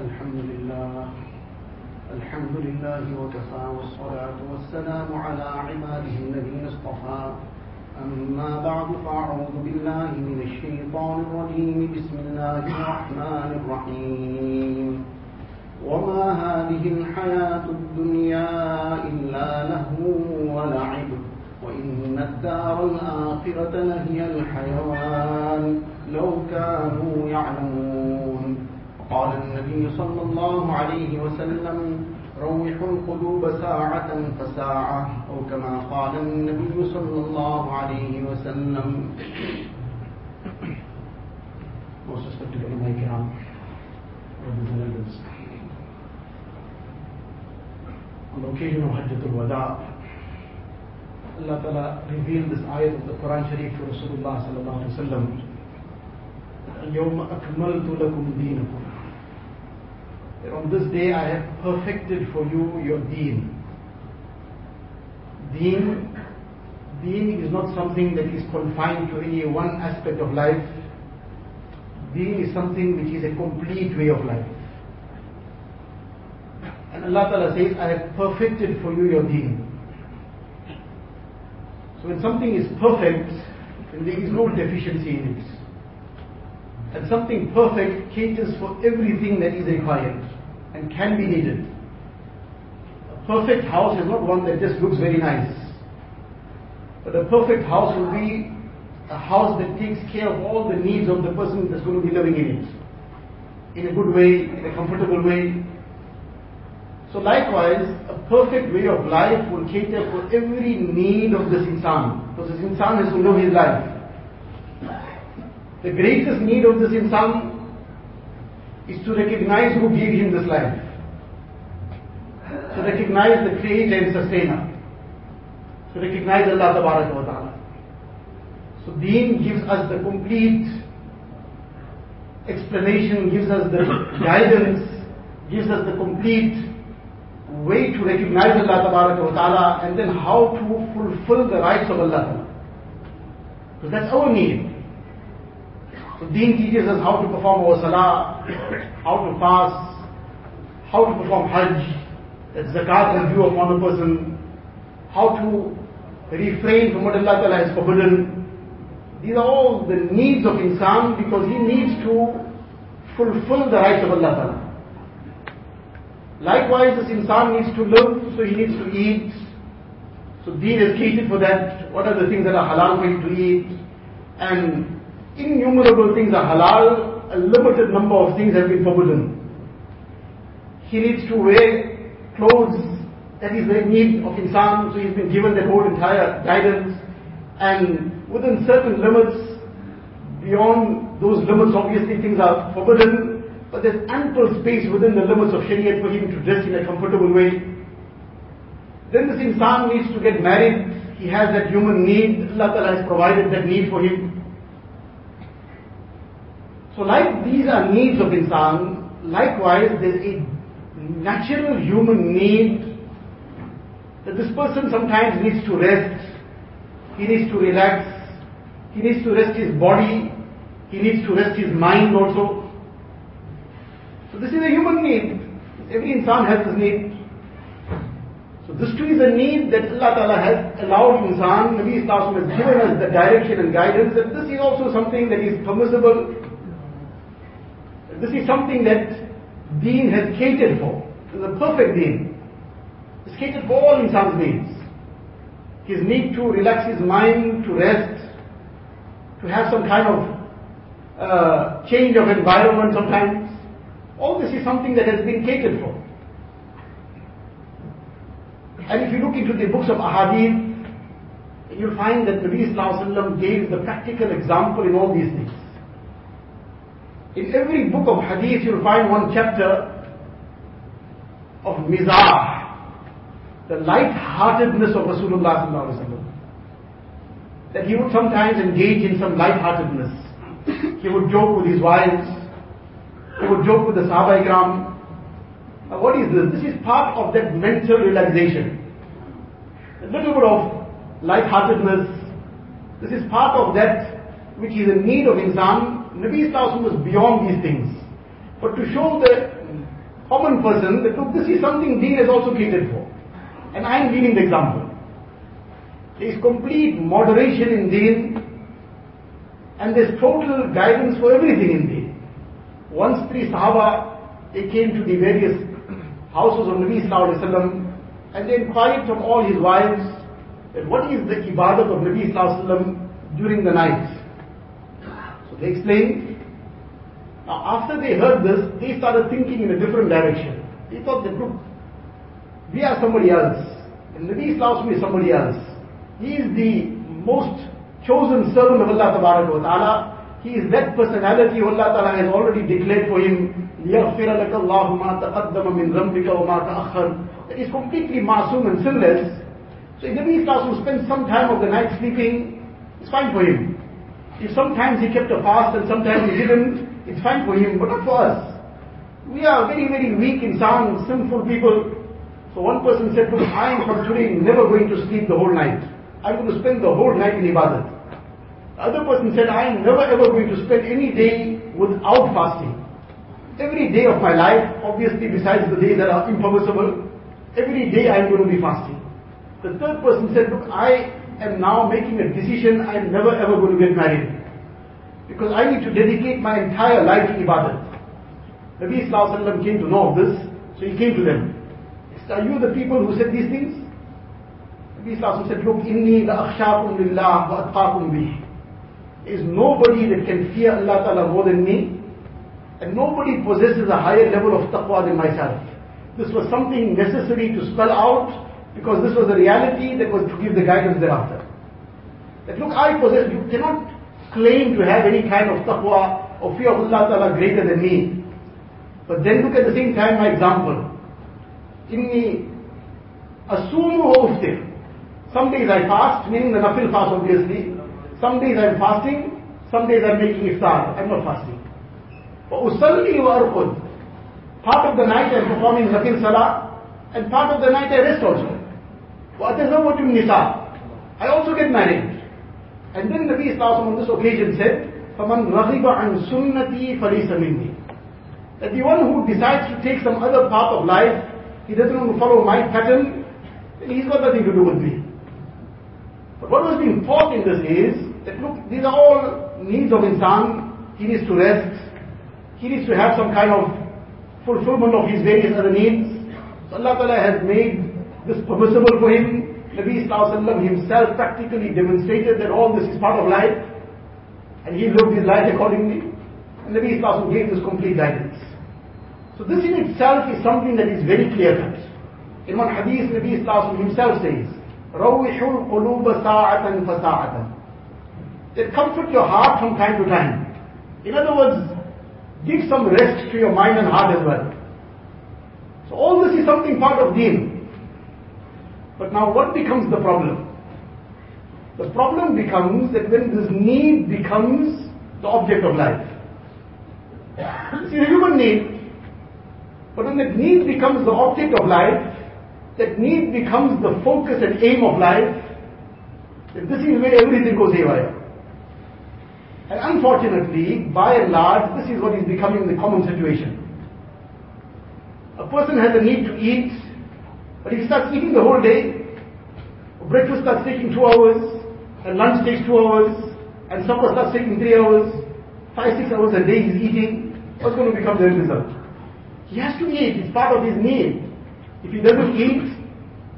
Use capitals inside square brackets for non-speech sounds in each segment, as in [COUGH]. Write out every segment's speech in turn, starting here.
الحمد لله. الحمد لله وكفى والصلاة والسلام على عباده الذين اصطفى. أما بعد فأعوذ بالله من الشيطان الرجيم. بسم الله الرحمن الرحيم. وما هذه الحياة الدنيا إلا لهو ولعب. وإن الدار الآخرة لهي الحيوان. لو كانوا يعلمون. قال النبي صلى الله عليه وسلم روحوا القلوب ساعة فساعة أو كما قال النبي صلى الله عليه وسلم. On the occasion of Hajjatul Wada, Allah Ta'ala revealed this ayat of the Quran Sharif to Rasulullah sallallahu alaihi wasallam. اليوم أكملت لكم دينكم that on this day I have perfected for you your deen. Deen, deen is not something that is confined to any one aspect of life. Deen is something which is a complete way of life. And Allah Ta'ala says, I have perfected for you your deen. So when something is perfect, then there is no deficiency in it. And something perfect caters for everything that is required and can be needed. A perfect house is not one that just looks very nice. But a perfect house will be a house that takes care of all the needs of the person that's going to be living in it. In a good way, in a comfortable way. So likewise, a perfect way of life will cater for every need of this insan. Because this insan has to live his life. The greatest need of this insan is to recognize who gave him this life. To recognize the creator and sustainer. To recognize Allah wa ta'ala. So deen gives us the complete explanation, gives us the guidance, gives us the complete way to recognize Allah wa ta'ala and then how to fulfill the rights of Allah. Because that's our need. So Deen teaches us how to perform our salah, how to fast, how to perform hajj, that zakat is due upon a person, how to refrain from what Allah Ta'ala has forbidden. These are all the needs of insan because he needs to fulfill the rights of Allah Ta'ala. Likewise, this insan needs to live, so he needs to eat. So deen is catered for that. What are the things that are halal for him to eat? And innumerable things are halal, a limited number of things have been forbidden. He needs to wear clothes, that is the need of insan, so he's been given that whole entire guidance, and within certain limits, beyond those limits obviously things are forbidden, but there's ample space within the limits of Shariah for him to dress in a comfortable way. Then this insan needs to get married, he has that human need, Allah Ta'ala has provided that need for him. So like these are needs of insan, likewise there's a natural human need that this person sometimes needs to rest, he needs to relax, he needs to rest his body, he needs to rest his mind also. So this is a human need. Every insan has this need. So this too is a need that Allah Ta'ala has allowed insan, Nabi Islam has given us the direction and guidance that this is also something that is permissible this is something that deen has catered for. The perfect deen. It's catered for all insan's needs. His need to relax his mind, to rest, to have some kind of uh, change of environment sometimes. All this is something that has been catered for. And if you look into the books of ahadith, you'll find that Nabi Islam gave the practical example in all these things. In every book of hadith, you'll find one chapter of mizah, the light-heartedness of Rasulullah That he would sometimes engage in some light-heartedness. He would joke with his wives. He would joke with the Sahaba Ikram. Now what is this? This is part of that mental relaxation. A little bit of light-heartedness. This is part of that which is a need of insan Nabi Islam was beyond these things. But to show the common person that look, this is something deen has also catered for. And I am giving the example. There is complete moderation in deen and there's total guidance for everything in deen. Once three Sahaba, they came to the various houses of Nabi Sallallahu and they inquired from all his wives that what is the ibadat of Nabi Sallallahu during the night. So they explained. Now after they heard this, they started thinking in a different direction. They thought that look, we are somebody else. And Nabi Sallallahu is somebody else. He is the most chosen servant of Allah Ta'ala. He is that personality who Allah Ta'ala has already declared for him. لِيَغْفِرَ لَكَ اللَّهُ مَا تَقَدَّمَ مِنْ ذَنْبِكَ وَمَا تَأَخَّرَ That is completely masoom and sinless. So if Nabi Sallallahu spend some time of the night sleeping, it's fine for him. If sometimes he kept a fast and sometimes he didn't, it's fine for him, but not for us. We are very, very weak, in insan, sinful people. So one person said, look, I am from today never going to sleep the whole night. I'm going to spend the whole night in ibadat. The other person said, I am never ever going to spend any day without fasting. Every day of my life, obviously besides the days that are impermissible, every day I am going to be fasting. The third person said, look, I am now making a decision, I am never ever going to get married. Because I need to dedicate my entire life to ibadat. Nabi Sallallahu came to know of this, so he came to them. He said, are you the people who said these things? Nabi Sallallahu said, look, inni la akhshakum lillah wa atqakum bih. There is nobody that can fear Allah Ta'ala more than me, and nobody possesses a higher level of taqwa than myself. This was something necessary to spell out, because this was a reality that was to give the guidance thereafter. That look, I possess, you cannot claim to have any kind of taqwa or fear of Allah Ta'ala greater than me. But then look at the same time my example. Inni asumu wa uftir. Some days I fast, meaning the nafil fast obviously. Some days I'm fasting, some days I'm making iftar. I'm not fasting. وَأُصَلِّي وَأَرْقُدْ Part of the night I'm performing nafil salah, and part of the night I rest also. وَأَتَزَوَّجُ النِّسَاء I also get married. And then Nabi Sallallahu on this occasion said, فَمَنْ رَغِبَ عَنْ سُنَّتِي فَلَيْسَ مِنِّي That the one who decides to take some other path of life, he doesn't want to follow my pattern, then he's got nothing to do with me. But what was being taught in this is that look, these are all needs of insan. He needs to rest. He needs to have some kind of fulfillment of his various other needs. So Allah Ta'ala has made this permissible for him. Nabi Sallallahu himself practically demonstrated that all this is part of life. And he lived his life accordingly. And Nabi Sallallahu gave this complete guidance. So this in itself is something that is very clear cut. In one hadith, Nabi Sallallahu himself says, روحوا القلوب ساعة فساعة That comfort your heart from time to time. In other words, give some rest to your mind and heart as well. So all this is something part of deen. But now what becomes the problem? The problem becomes that when this need becomes the object of life. It's a human need. But when that need becomes the object of life, that need becomes the focus and aim of life, this is where everything goes haywire. And unfortunately, by and large, this is what is becoming the common situation. A person has a need to eat, but if he starts eating the whole day. Breakfast starts taking two hours, and lunch takes two hours, and supper starts taking three hours. Five, six hours a day he's eating. What's going to become the end result? He has to eat, it's part of his need. If he doesn't eat,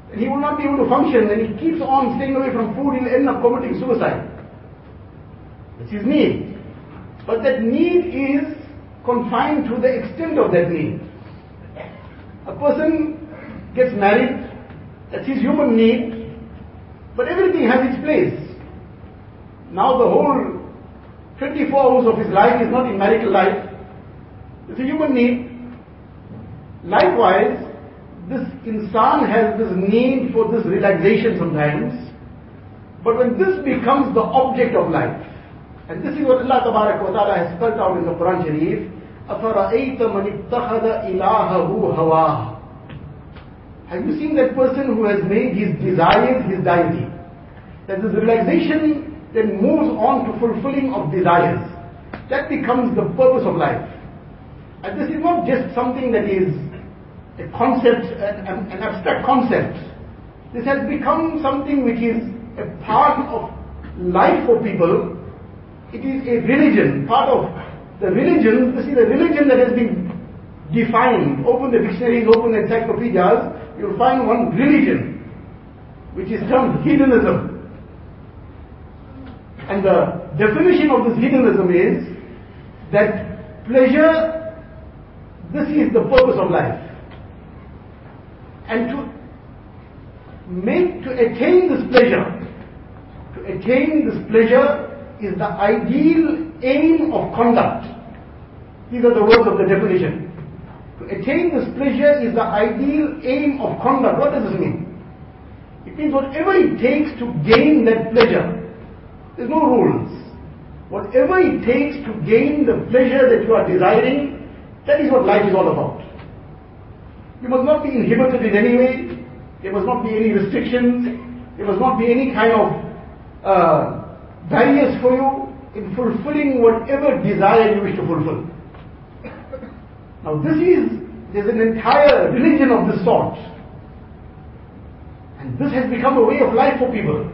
then he will not be able to function, and he keeps on staying away from food, he'll end up committing suicide. It's his need. But that need is confined to the extent of that need. A person gets married, that's his human need, but everything has its place. Now the whole 24 hours of his life is not in marital life. It's a human need. Likewise, this insan has this need for this relaxation sometimes, but when this becomes the object of life, and this is what Allah wa ta'ala has spelled out in the Quran Sharif, أَفَرَأَيْتَ مَنِ اتَّخَذَ إِلَهَهُ هَوَاهُ have you seen that person who has made his desires his deity? That this relaxation then moves on to fulfilling of desires. That becomes the purpose of life. And this is not just something that is a concept, an, an abstract concept. This has become something which is a part of life for people. It is a religion, part of the religion. This is a religion that has been defined. Open the dictionaries, open the encyclopedias, you'll find one religion, which is termed hedonism. And the definition of this hedonism is that pleasure, this is the purpose of life. And to make, to attain this pleasure, to attain this pleasure is the ideal aim of conduct. These are the words of the definition. To attain this pleasure is the ideal aim of conduct. What does this mean? It means whatever it takes to gain that pleasure. There's no rules. Whatever it takes to gain the pleasure that you are desiring, that is what life is all about. You must not be inhibited in any way. There must not be any restrictions. There must not be any kind of uh, barriers for you in fulfilling whatever desire you wish to fulfill. Now this is, there's an entire religion of this sort. And this has become a way of life for people.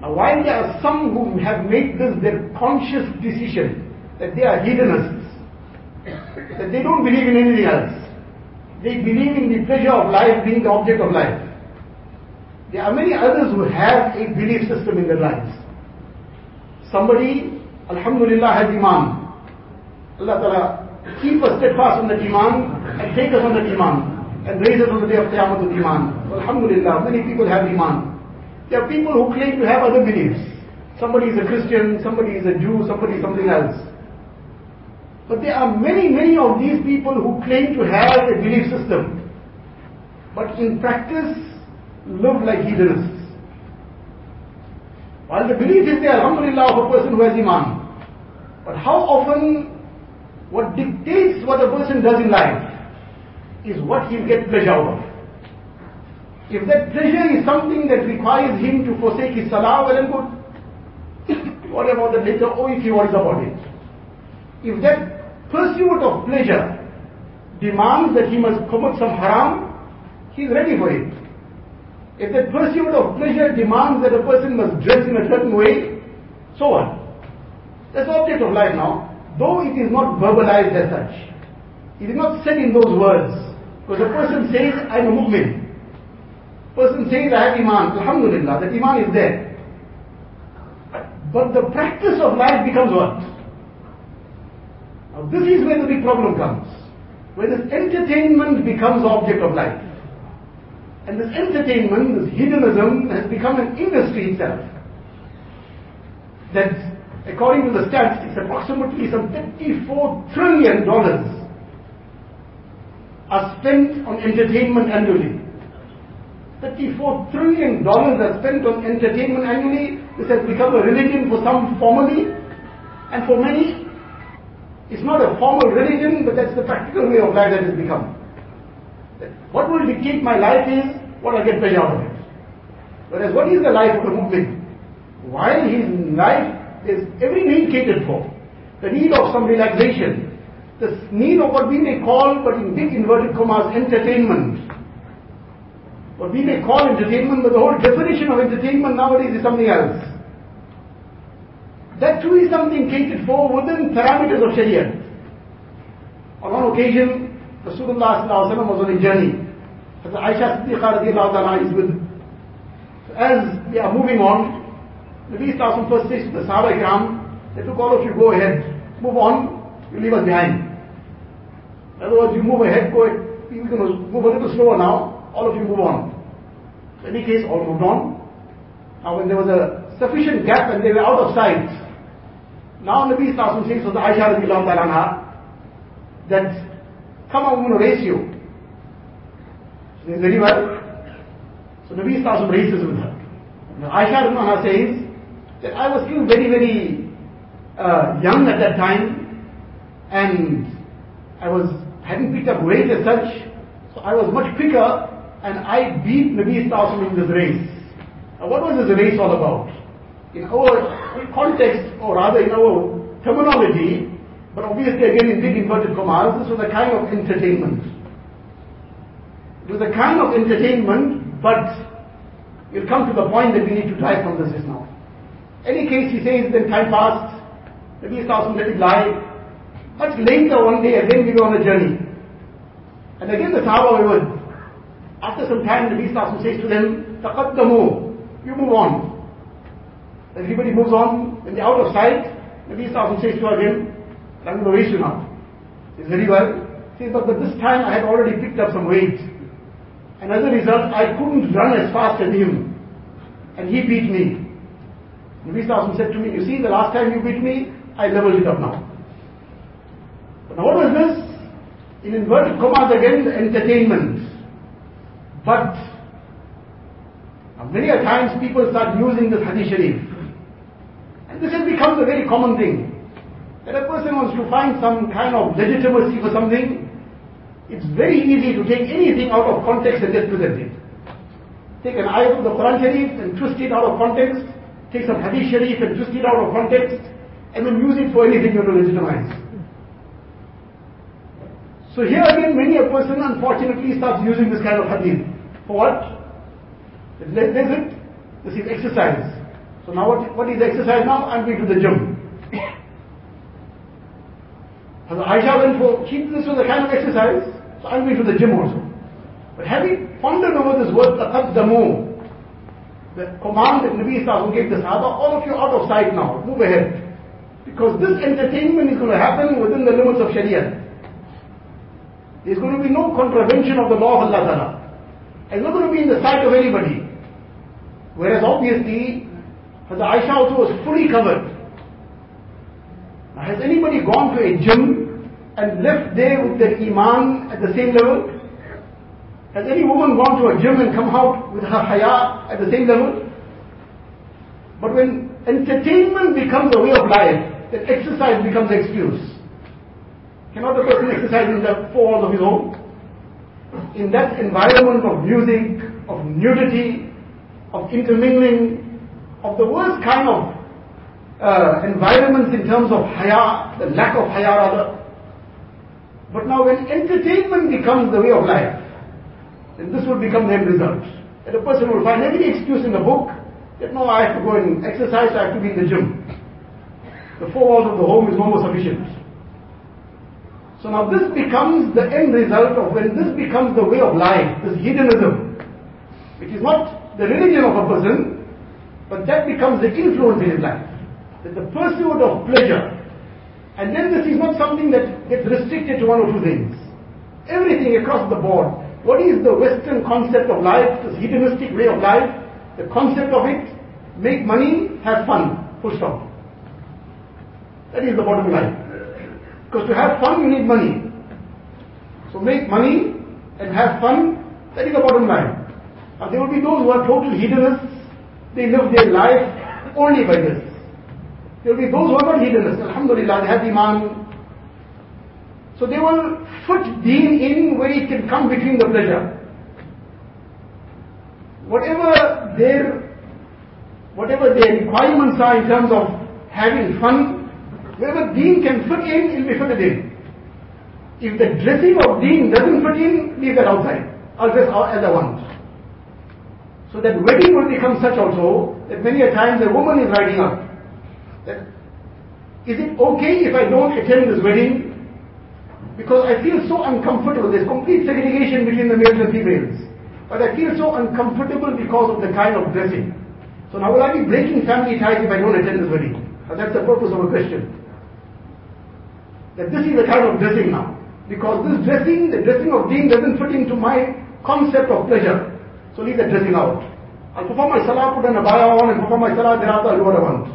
Now while there are some who have made this their conscious decision that they are hedonists, that they don't believe in anything else. They believe in the pleasure of life being the object of life. There are many others who have a belief system in their lives. Somebody, Alhamdulillah, has Iman. Allah Ta'ala keep us steadfast on the Iman and take us on the Iman and raise us on the day of Qiyamah with Iman. Alhamdulillah, many people have Iman. There are people who claim to have other beliefs. Somebody is a Christian, somebody is a Jew, somebody is something else. But there are many, many of these people who claim to have a belief system. But in practice, live like hedonists. While the belief is there, alhamdulillah, of a person who has iman. But how often what dictates what a person does in life is what he'll get pleasure out of. If that pleasure is something that requires him to forsake his salah, well and good. what about the later? Oh, if he worries about it. If that pursuit of pleasure demands that he must commit some haram, he's ready for it. If the pursuit of pleasure demands that a person must dress in a certain way, so on. That's the object of life now, though it is not verbalized as such. It is not said in those words. Because a person says, I'm a mu'min. Person says, I have iman. Alhamdulillah, that iman is there. But the practice of life becomes what? Now this is where the big problem comes. Where this entertainment becomes the object of life. And this entertainment, this hedonism has become an industry itself. That according to the stats, approximately some $54 trillion are spent on entertainment annually. $34 trillion are spent on entertainment annually. This has become a religion for some formally, and for many, it's not a formal religion, but that's the practical way of life that has become. What will dictate my life is what I get pleasure out of it. Whereas what is the life of a mu'min? While his life is every need catered for, the need of some relaxation, the need of what we may call, but in big inverted commas, entertainment. What we may call entertainment, but the whole definition of entertainment nowadays is something else. That too is something catered for within parameters of Sharia. On one occasion, Rasulullah was on a journey. Aisha Siddiqa is with. As we are moving on, Nabi Sallallahu first says to the Sahaba Ikram, they took all of you go ahead, move on, you leave us behind. In other words, you move ahead, go ahead, going to move a little slower now, all of you move on. In any case, all moved on. Now when there was a sufficient gap and they were out of sight, now Nabi Sallallahu says to the Aisha anha, that come on, I'm going to race you. She says, very well. So Nabi Sallallahu races with her. Now Aisha says that I was still very, very uh, young at that time and I was hadn't picked up weight as such, so I was much quicker and I beat Nabi Sallallahu in this race. Now what was this race all about? In our context, or rather in our terminology, but obviously again in big inverted commas, this was a kind of entertainment. It was a kind of entertainment, but we'll come to the point that we need to drive from this now. Any case, he says, then time passed. Let me start let it lie. But later one day, again we go on a journey. And again the Sahaba we were. After some time, the beast also says to them, Taqaddamu, you move on. Everybody moves on. and they're out of sight, The beast also says to her again, I'm going to race you now. Says, very well. Says, but this time I had already picked up some weight. And as a result, I couldn't run as fast as him. And he beat me. Nabi Sallallahu said to me, you see, the last time you beat me, I leveled it up now. But now what was this? In inverted commas again, entertainment. But many a times people start using this hadith sharif. And this has become a very common thing. That a person wants to find some kind of legitimacy for something, it's very easy to take anything out of context and just present it. Take an ayat of the Quran Sharif and twist it out of context, take some hadith sharif and twist it out of context, and then use it for anything you want to legitimize. So here again, many a person unfortunately starts using this kind of hadith. For what? There's it. This is exercise. So now what, what is exercise now? I'm going to the gym. [COUGHS] Hazrat Aisha went for, she, this was a kind of exercise, so I'm going to the gym also. But having pondered over this word, taqaddamu, the command that Nabi Sallallahu gave the Sahaba, all of you out of sight now, move ahead. Because this entertainment is going to happen within the limits of Sharia. There's going to be no contravention of the law of Allah Ta'ala. It's not going to be in the sight of anybody. Whereas obviously, Hazrat Aisha also was fully covered. Now, has anybody gone to a gym and left there with their iman at the same level? Has any woman gone to a gym and come out with her haya at the same level? But when entertainment becomes a way of life, then exercise becomes an excuse. Cannot the person exercise in the four of his home? In that environment of music, of nudity, of intermingling, of the worst kind of uh, environments in terms of haya, the lack of haya rather. But now when entertainment becomes the way of life, then this will become the end result. And a person will find every excuse in the book that no, I have to go and exercise, I have to be in the gym. The four walls of the home is no more sufficient. So now this becomes the end result of when this becomes the way of life, this hedonism, which is not the religion of a person, but that becomes the influence in his life. That the pursuit of pleasure. And then this is not something that gets restricted to one or two things. Everything across the board. What is the Western concept of life, this hedonistic way of life? The concept of it, make money, have fun. Full stop. That is the bottom line. Because to have fun, you need money. So make money and have fun, that is the bottom line. Now there will be those who are total hedonists, they live their life only by this. There will be those who are not hedonists, Alhamdulillah, they have iman. So they will put deen in where it can come between the pleasure. Whatever their whatever their requirements are in terms of having fun, Wherever deen can fit in, it will be fitted in. If the dressing of deen doesn't fit in, leave that outside. I'll dress as I want. So that wedding will become such also that many a times a woman is riding up. That, is it okay if I don't attend this wedding? Because I feel so uncomfortable. There's complete segregation between the males and females. But I feel so uncomfortable because of the kind of dressing. So now will I be breaking family ties if I don't attend this wedding? And that's the purpose of a question that this is the kind of dressing now. Because this dressing, the dressing of deen doesn't fit into my concept of pleasure. So leave the dressing out. I'll perform my salah, put an abaya on and perform my salah, thereafter I'll do what I want.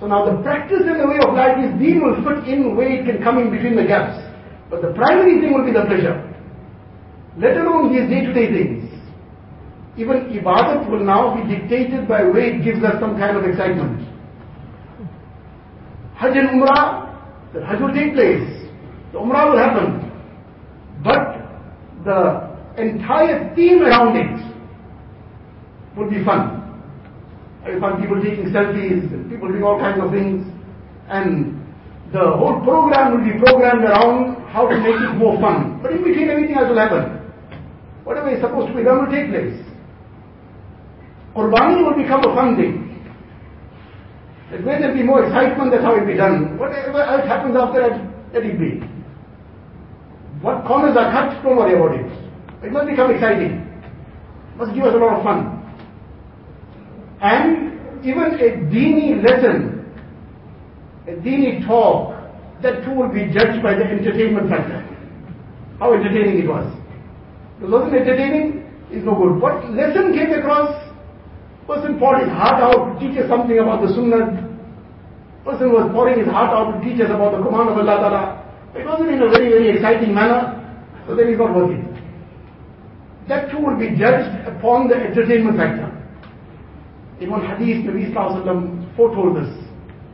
So now the practice and the way of life is deen will fit in where it can come in between the gaps. But the primary thing will be the pleasure. Let alone these day-to-day things. Even ibadat will now be dictated by way it gives us some kind of excitement. Hajj and Umrah the Hajj will take place, the Umrah will happen, but the entire theme around it would be fun. I find people taking selfies, people doing all kinds of things, and the whole program will be programmed around how to make it more fun. But in between everything else will happen. whatever is supposed to be done will take place. Qurbani will become a fun thing. That where there be more excitement, that's how it be done. Whatever else happens after that, let it be. What corners are cut, don't worry about it. It must become exciting. It must give us a lot of fun. And even a dini lesson, a dini talk, that too will be judged by the entertainment factor. How entertaining it was. It wasn't entertaining, is no good. What lesson came across? Person poured his heart out to teach us something about the sunnah. Person was pouring his heart out to teach us about the command of Allah Ta'ala. It wasn't in a very, very exciting manner, so then it's not worth it. That too will be judged upon the entertainment factor. In one hadith, Nabi Sallallahu Alaihi Wasallam foretold this.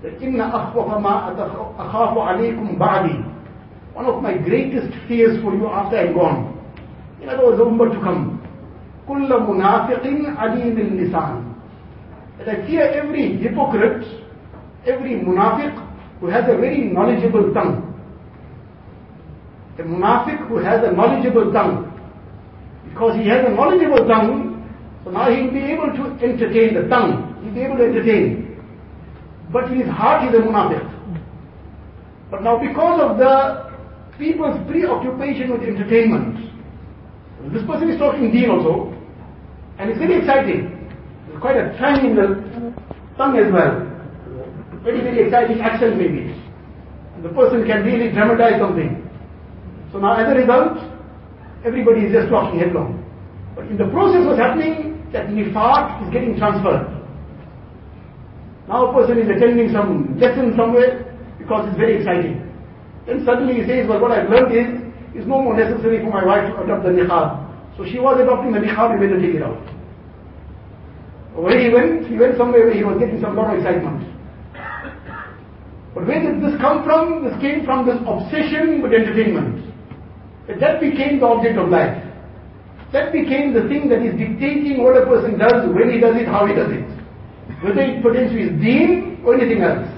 That إِنَّ أَخْوَفَ مَا أَخَافُ عَلَيْكُمْ بَعْدِي One of my greatest fears for you after I'm gone. In other words, the to come. كُلَّ مُنَافِقٍ عَلِيمِ النِّسَانِ That I fear every hypocrite, every munafiq who has a very knowledgeable tongue. A munafiq who has a knowledgeable tongue. Because he has a knowledgeable tongue, so now he'll be able to entertain the tongue. He'll be able to entertain. But in his heart he's a munafiq. But now because of the people's preoccupation with entertainment, this person is talking deen also, and it's very exciting. There's quite a twang in the tongue as well. Very, very exciting accent maybe. And the person can really dramatize something. So now as a result, everybody is just talking headlong. But in the process was happening, that nifaq is getting transferred. Now a person is attending some lesson somewhere because it's very exciting. Then suddenly he says, well what I've learned is, it's no more necessary for my wife to adopt the niqab. So she was adopting the niqab, he better take it out. Where he went, he went somewhere where he was getting some lot of excitement. But where did this come from? This came from this obsession with entertainment. That became the object of life. That became the thing that is dictating what a person does, when he does it, how he does it. Whether it pertains to his deen or anything else.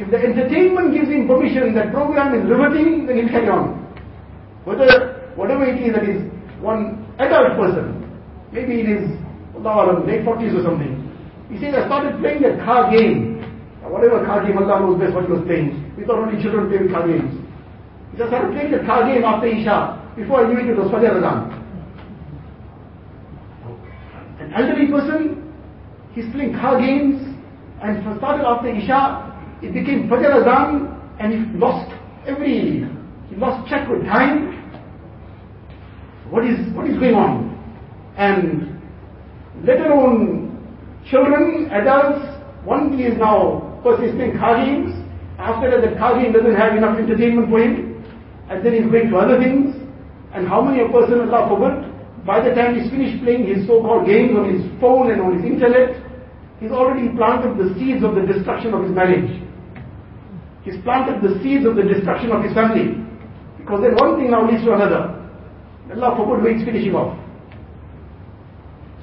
If the entertainment gives him permission, that program is riveting, then he'll carry on. Whether, whatever it is that is one adult person, maybe it is, Allah late 40s or something. He says, I started playing that car game. Whatever car game, Allah knows best what he was playing. We thought only children play with car games. He said, I started playing the car game after Isha. Before I knew it, it was Fajr Azan. An elderly person, he's playing car games, and started after Isha, it became Fajr Azan, and he lost every, he lost check with time. What is, what is going on? And let alone children, adults, one is now, first he's playing car games, after that the car game doesn't have enough entertainment for him, and then he's going to other things, and how many a person, is Allah forbid, by the time he's finished playing his so-called games on his phone and on his internet, he's already planted the seeds of the destruction of his marriage. He's planted the seeds of the destruction of his family. Because then one thing now leads to another. Allah forbid where it's finishing off.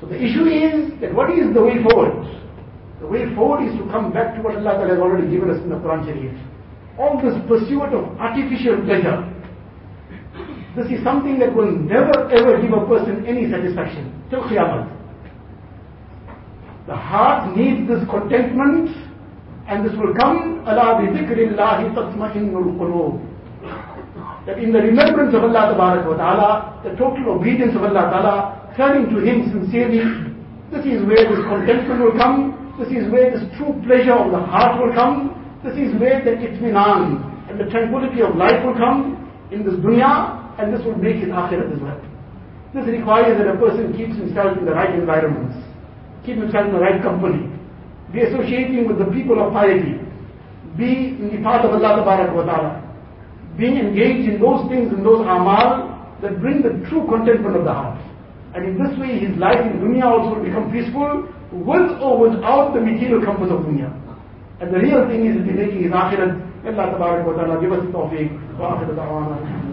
So the issue is that what is the way forward? The way forward is to come back to what Allah has already given us in the Quran Sharif. All this pursuit of artificial pleasure, this is something that will never ever give a person any satisfaction till Qiyamah. The heart needs this contentment and this will come ala bi dhikrillahi tatma'innul qulub. That in the remembrance of Allah ta'ala, the total obedience of Allah ta'ala, turning to Him sincerely, this is where this contentment will come, this is where this true pleasure of the heart will come, this is where the itminan and the tranquility of life will come in this dunya, and this will make his akhirat as well. This requires that a person keeps himself in the right environments, keep himself in the right company, be associating with the people of piety, be in the path of Allah wa ta'ala, being engaged in those things, and those amal that bring the true contentment of the heart. And in this way his life in dunya also will become peaceful with or without the material comforts of dunya. And the real thing is making his akhirat. Allah ta'ala give us tawfiq. Wa akhirat.